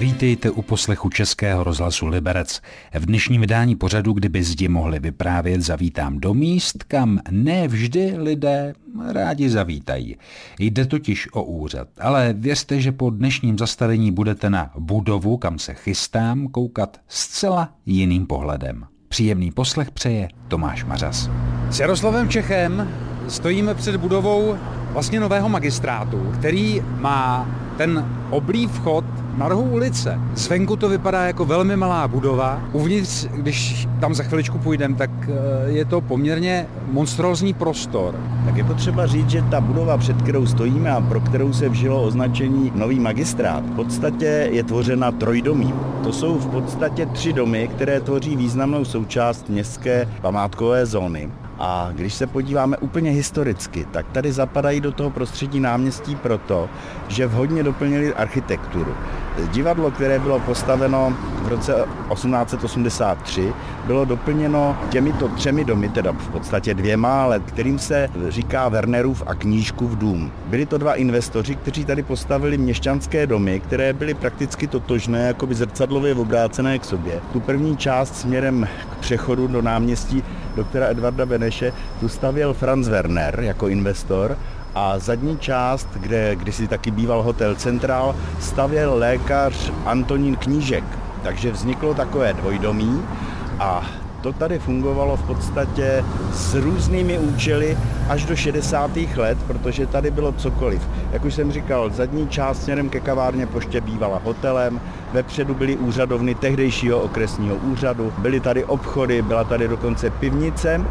Vítejte u poslechu Českého rozhlasu Liberec. V dnešním vydání pořadu, kdyby zdi mohli vyprávět, zavítám do míst, kam ne vždy lidé rádi zavítají. Jde totiž o úřad, ale věřte, že po dnešním zastavení budete na budovu, kam se chystám, koukat zcela jiným pohledem. Příjemný poslech přeje Tomáš Mařas. S Jaroslavem Čechem stojíme před budovou vlastně nového magistrátu, který má ten oblý vchod na rohu ulice. Zvenku to vypadá jako velmi malá budova. Uvnitř, když tam za chviličku půjdeme, tak eh, je to poměrně monstrózní prostor. Tak je potřeba říct, že ta budova, před kterou stojíme a pro kterou se vžilo označení nový magistrát, v podstatě je tvořena trojdomím. To jsou v podstatě tři domy, které tvoří významnou součást městské památkové zóny. A když se podíváme úplně historicky, tak tady zapadají do toho prostředí náměstí proto, že vhodně doplnili architekturu. Divadlo, které bylo postaveno v roce 1883, bylo doplněno těmito třemi domy, teda v podstatě dvěma, ale kterým se říká Wernerův a Knížkův dům. Byli to dva investoři, kteří tady postavili měšťanské domy, které byly prakticky totožné, jako by zrcadlově obrácené k sobě. Tu první část směrem k přechodu do náměstí doktora Edvarda Beneše tu stavěl Franz Werner jako investor a zadní část, kde kdysi taky býval hotel Central, stavěl lékař Antonín Knížek. Takže vzniklo takové dvojdomí a to tady fungovalo v podstatě s různými účely až do 60. let, protože tady bylo cokoliv. Jak už jsem říkal, zadní část směrem ke kavárně poště bývala hotelem, vepředu byly úřadovny tehdejšího okresního úřadu, byly tady obchody, byla tady dokonce pivnice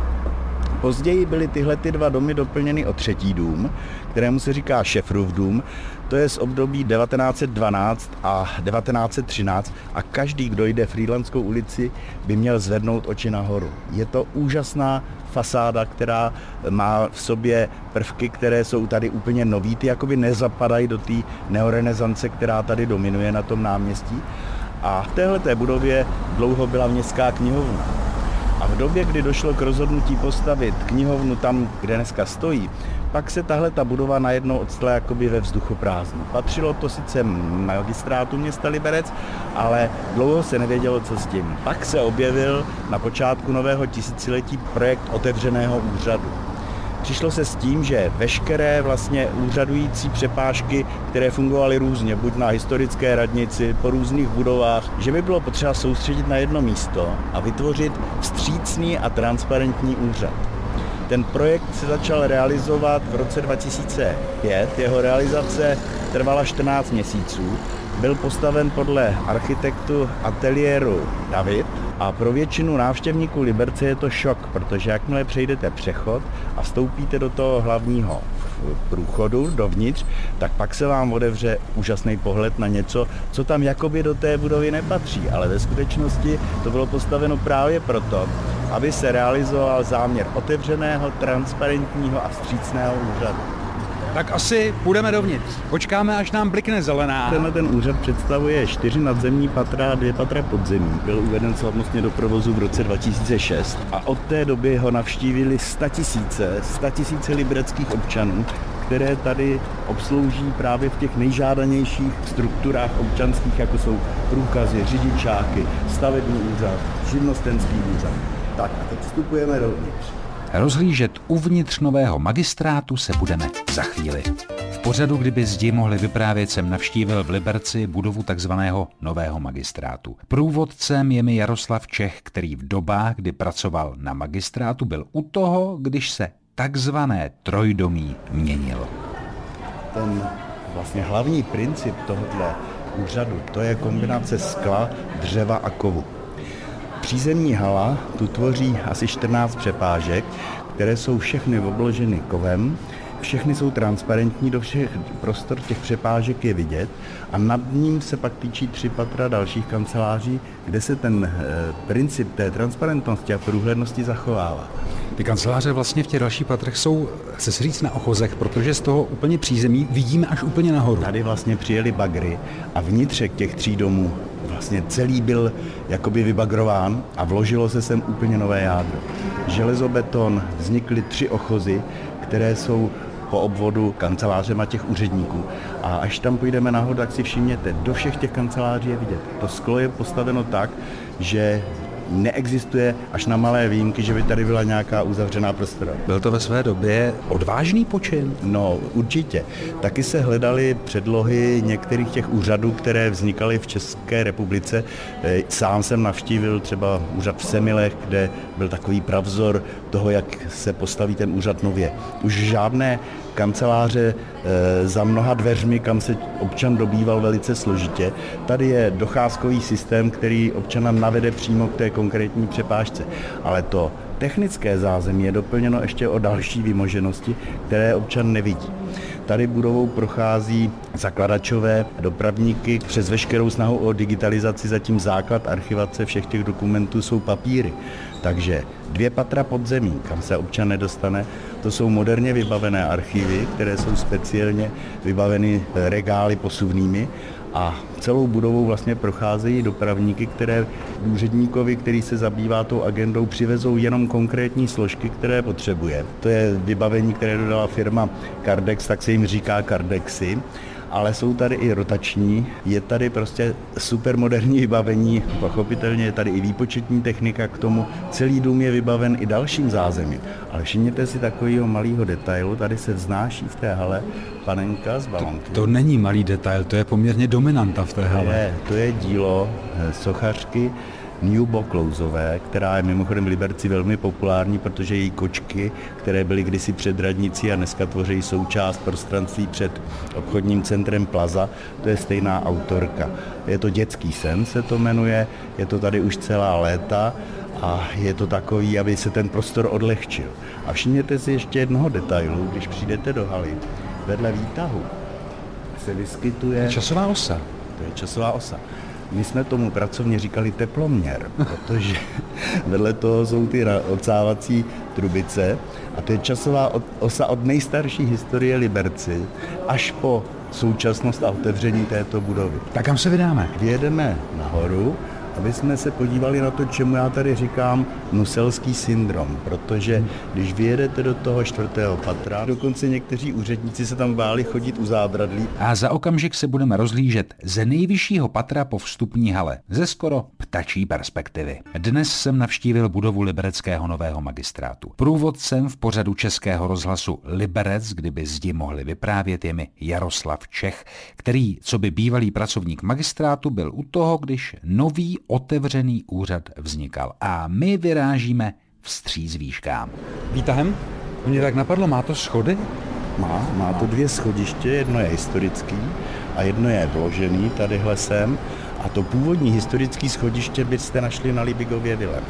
Později byly tyhle ty dva domy doplněny o třetí dům, kterému se říká Šefrův dům. To je z období 1912 a 1913 a každý, kdo jde Frýlandskou ulici, by měl zvednout oči nahoru. Je to úžasná fasáda, která má v sobě prvky, které jsou tady úplně nový, ty jakoby nezapadají do té neorenesance, která tady dominuje na tom náměstí. A v téhle budově dlouho byla městská knihovna. A v době, kdy došlo k rozhodnutí postavit knihovnu tam, kde dneska stojí, pak se tahle ta budova najednou odstala jakoby ve vzduchu prázdnu. Patřilo to sice magistrátu města Liberec, ale dlouho se nevědělo, co s tím. Pak se objevil na počátku nového tisíciletí projekt otevřeného úřadu. Přišlo se s tím, že veškeré vlastně úřadující přepážky, které fungovaly různě, buď na historické radnici, po různých budovách, že by bylo potřeba soustředit na jedno místo a vytvořit vstřícný a transparentní úřad. Ten projekt se začal realizovat v roce 2005. Jeho realizace trvala 14 měsíců. Byl postaven podle architektu ateliéru David a pro většinu návštěvníků Liberce je to šok, protože jakmile přejdete přechod a vstoupíte do toho hlavního průchodu dovnitř, tak pak se vám odevře úžasný pohled na něco, co tam jakoby do té budovy nepatří, ale ve skutečnosti to bylo postaveno právě proto, aby se realizoval záměr otevřeného, transparentního a vstřícného úřadu. Tak asi půjdeme dovnitř. Počkáme, až nám blikne zelená. Tenhle ten úřad představuje čtyři nadzemní patra a dvě patra podzemí. Byl uveden slavnostně do provozu v roce 2006 a od té doby ho navštívili statisíce, statisíce libereckých občanů, které tady obslouží právě v těch nejžádanějších strukturách občanských, jako jsou průkazy, řidičáky, stavební úřad, živnostenský úřad. Tak a teď vstupujeme dovnitř. Rozhlížet uvnitř nového magistrátu se budeme za chvíli. V pořadu, kdyby zdi mohli vyprávět, jsem navštívil v Liberci budovu takzvaného nového magistrátu. Průvodcem je mi Jaroslav Čech, který v dobách, kdy pracoval na magistrátu, byl u toho, když se takzvané trojdomí měnilo. Ten vlastně hlavní princip tohoto úřadu, to je kombinace skla, dřeva a kovu. Přízemní hala tu tvoří asi 14 přepážek, které jsou všechny obloženy kovem, všechny jsou transparentní, do všech prostor těch přepážek je vidět a nad ním se pak týčí tři patra dalších kanceláří, kde se ten e, princip té transparentnosti a průhlednosti zachovává. Ty kanceláře vlastně v těch dalších patrech jsou se říct na ochozech, protože z toho úplně přízemí vidíme až úplně nahoru. Tady vlastně přijeli bagry a vnitřek těch tří domů vlastně celý byl jakoby vybagrován a vložilo se sem úplně nové jádro. Železobeton, vznikly tři ochozy, které jsou po obvodu kancelářema těch úředníků. A až tam půjdeme nahoru, tak si všimněte, do všech těch kanceláří je vidět. To sklo je postaveno tak, že neexistuje až na malé výjimky, že by tady byla nějaká uzavřená prostora. Byl to ve své době odvážný počin? No, určitě. Taky se hledaly předlohy některých těch úřadů, které vznikaly v České republice. E, sám jsem navštívil třeba úřad v Semilech, kde byl takový pravzor toho, jak se postaví ten úřad nově. Už žádné kanceláře eh, za mnoha dveřmi, kam se občan dobýval velice složitě. Tady je docházkový systém, který občana navede přímo k té konkrétní přepážce. Ale to technické zázemí je doplněno ještě o další vymoženosti, které občan nevidí. Tady budovou prochází zakladačové dopravníky přes veškerou snahu o digitalizaci, zatím základ archivace všech těch dokumentů jsou papíry. Takže dvě patra pod zemí, kam se občan nedostane, to jsou moderně vybavené archivy, které jsou speciálně vybaveny regály posuvnými a celou budovou vlastně procházejí dopravníky, které úředníkovi, který se zabývá tou agendou, přivezou jenom konkrétní složky, které potřebuje. To je vybavení, které dodala firma Cardex, tak se jim říká Cardexy ale jsou tady i rotační, je tady prostě super moderní vybavení, pochopitelně je tady i výpočetní technika k tomu, celý dům je vybaven i dalším zázemím. Ale všimněte si takového malého detailu, tady se vznáší v té hale panenka z balonky. To, to není malý detail, to je poměrně dominanta v té hale. Je, to je dílo eh, sochařky Newbo Klouzové, která je mimochodem v Liberci velmi populární, protože její kočky, které byly kdysi před radnicí a dneska tvoří součást prostranství před obchodním centrem Plaza, to je stejná autorka. Je to Dětský sen, se to jmenuje, je to tady už celá léta a je to takový, aby se ten prostor odlehčil. A všimněte si ještě jednoho detailu, když přijdete do haly, vedle výtahu se vyskytuje... Časová osa. To je časová osa. My jsme tomu pracovně říkali teploměr, protože vedle toho jsou ty odsávací trubice a to je časová osa od nejstarší historie Liberci až po současnost a otevření této budovy. Tak kam se vydáme? Vyjedeme nahoru aby jsme se podívali na to, čemu já tady říkám nuselský syndrom, protože když vyjedete do toho čtvrtého patra, dokonce někteří úředníci se tam báli chodit u zábradlí. A za okamžik se budeme rozlížet ze nejvyššího patra po vstupní hale, ze skoro ptačí perspektivy. Dnes jsem navštívil budovu Libereckého nového magistrátu. Průvodcem v pořadu Českého rozhlasu Liberec, kdyby zdi mohli vyprávět, je mi Jaroslav Čech, který, co by bývalý pracovník magistrátu, byl u toho, když nový otevřený úřad vznikal. A my vyrážíme vstříc výškám. Výtahem? Mě tak napadlo, má to schody? Má, má to dvě schodiště, jedno je historický a jedno je vložený tadyhle sem. A to původní historické schodiště byste našli na Libigově vile.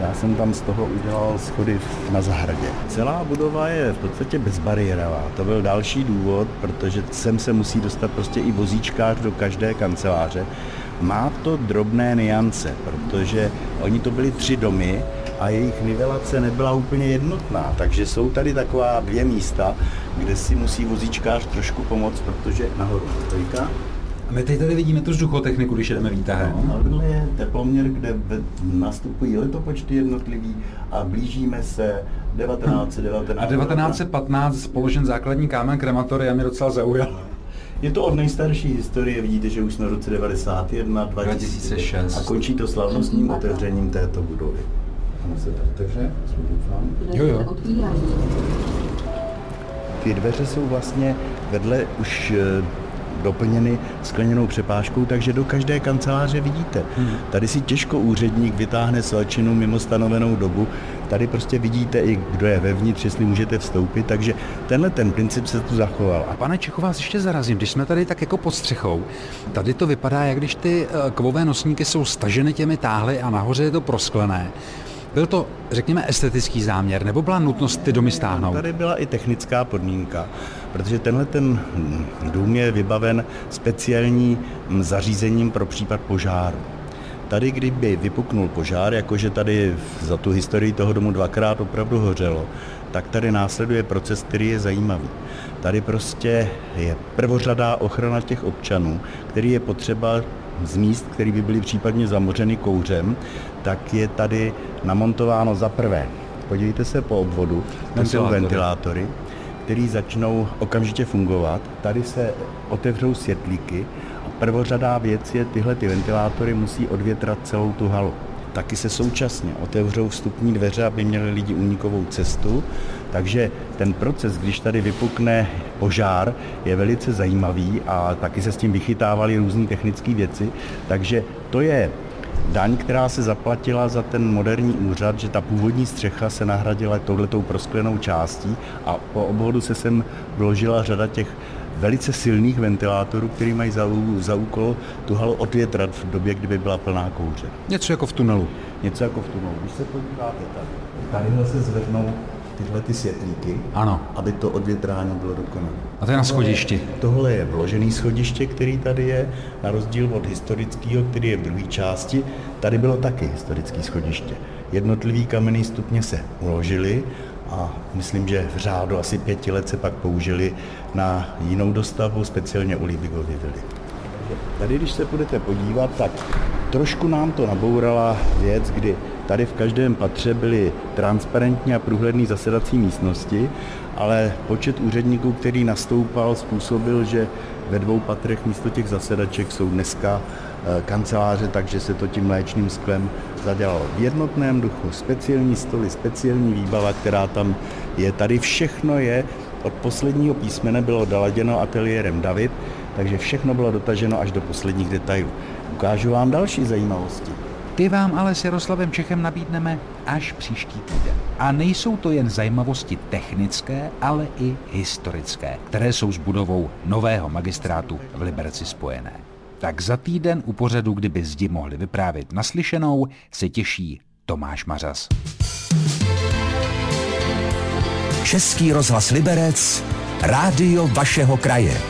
Já jsem tam z toho udělal schody na zahradě. Celá budova je v podstatě bezbariérová. To byl další důvod, protože sem se musí dostat prostě i vozíčkář do každé kanceláře má to drobné niance, protože oni to byli tři domy a jejich nivelace nebyla úplně jednotná, takže jsou tady taková dvě místa, kde si musí vozíčkář trošku pomoct, protože nahoru stojka. A my teď tady vidíme tu vzduchotechniku, když jedeme výtahem. No, tohle je teploměr, kde nastupují letopočty jednotlivý a blížíme se 1919. A 1915 položen základní kámen krematoria mě docela zaujal. Je to od nejstarší historie, vidíte, že už jsme v roce 91, 2006 a končí to slavnostním otevřením této budovy. Ano, se to otevře, Jo, jo. Ty dveře jsou vlastně vedle už eh, doplněny skleněnou přepážkou, takže do každé kanceláře vidíte. Hmm. Tady si těžko úředník vytáhne svačinu mimo stanovenou dobu, tady prostě vidíte i, kdo je vevnitř, jestli můžete vstoupit, takže tenhle ten princip se tu zachoval. A pane Čechu, vás ještě zarazím, když jsme tady tak jako pod střechou, tady to vypadá, jak když ty eh, kovové nosníky jsou staženy těmi táhly a nahoře je to prosklené. Byl to, řekněme, estetický záměr, nebo byla nutnost ty domy stáhnout? Tady byla i technická podmínka, protože tenhle ten dům je vybaven speciální zařízením pro případ požáru. Tady, kdyby vypuknul požár, jakože tady za tu historii toho domu dvakrát opravdu hořelo, tak tady následuje proces, který je zajímavý. Tady prostě je prvořadá ochrana těch občanů, který je potřeba z míst, které by byly případně zamořeny kouřem, tak je tady namontováno za prvé. Podívejte se po obvodu, to jsou ventilátory, které začnou okamžitě fungovat. Tady se otevřou světlíky a prvořadá věc je, tyhle ty ventilátory musí odvětrat celou tu halu. Taky se současně otevřou vstupní dveře, aby měli lidi únikovou cestu. Takže ten proces, když tady vypukne požár, je velice zajímavý a taky se s tím vychytávaly různé technické věci. Takže to je daň, která se zaplatila za ten moderní úřad, že ta původní střecha se nahradila touhletou prosklenou částí a po obvodu se sem vložila řada těch velice silných ventilátorů, který mají za, za úkol tu halu odvětrat v době, kdyby byla plná kouře. Něco jako v tunelu. Něco jako v tunelu. Když se podíváte tady, tadyhle se zvednou tyhle ty světlíky, ano. aby to odvětrání bylo dokonalé. A to je na schodišti. Tohle je vložený schodiště, který tady je, na rozdíl od historického, který je v druhé části. Tady bylo taky historické schodiště. Jednotlivý kamenný stupně se uložily a myslím, že v řádu asi pěti let se pak použili na jinou dostavu, speciálně u Libigovy vily. Tady, když se budete podívat, tak trošku nám to nabourala věc, kdy tady v každém patře byly transparentní a průhledné zasedací místnosti, ale počet úředníků, který nastoupal, způsobil, že ve dvou patrech místo těch zasedaček jsou dneska kanceláře, takže se to tím léčným sklem zadělalo v jednotném duchu. Speciální stoly, speciální výbava, která tam je. Tady všechno je, od posledního písmene bylo daladěno ateliérem David, takže všechno bylo dotaženo až do posledních detailů. Ukážu vám další zajímavosti. Ty vám ale s Jaroslavem Čechem nabídneme až příští týden. A nejsou to jen zajímavosti technické, ale i historické, které jsou s budovou nového magistrátu v Liberci spojené. Tak za týden u pořadu, kdyby zdi mohli vyprávět naslyšenou, se těší Tomáš Mařas. Český rozhlas Liberec, rádio vašeho kraje.